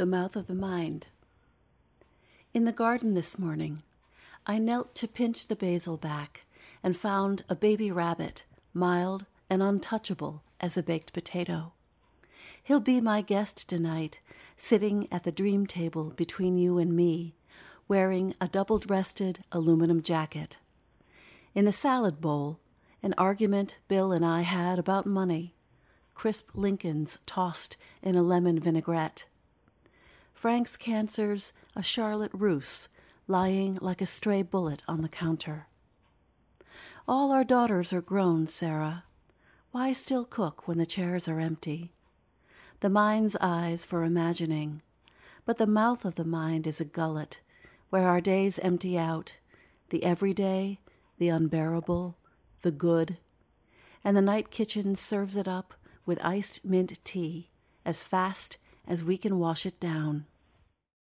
The Mouth of the Mind. In the garden this morning, I knelt to pinch the basil back and found a baby rabbit, mild and untouchable as a baked potato. He'll be my guest tonight, sitting at the dream table between you and me, wearing a double breasted aluminum jacket. In the salad bowl, an argument Bill and I had about money, crisp Lincolns tossed in a lemon vinaigrette. Frank's cancers, a Charlotte Russe, lying like a stray bullet on the counter. All our daughters are grown, Sarah. Why still cook when the chairs are empty? The mind's eyes for imagining, but the mouth of the mind is a gullet where our days empty out the everyday, the unbearable, the good, and the night kitchen serves it up with iced mint tea as fast as we can wash it down.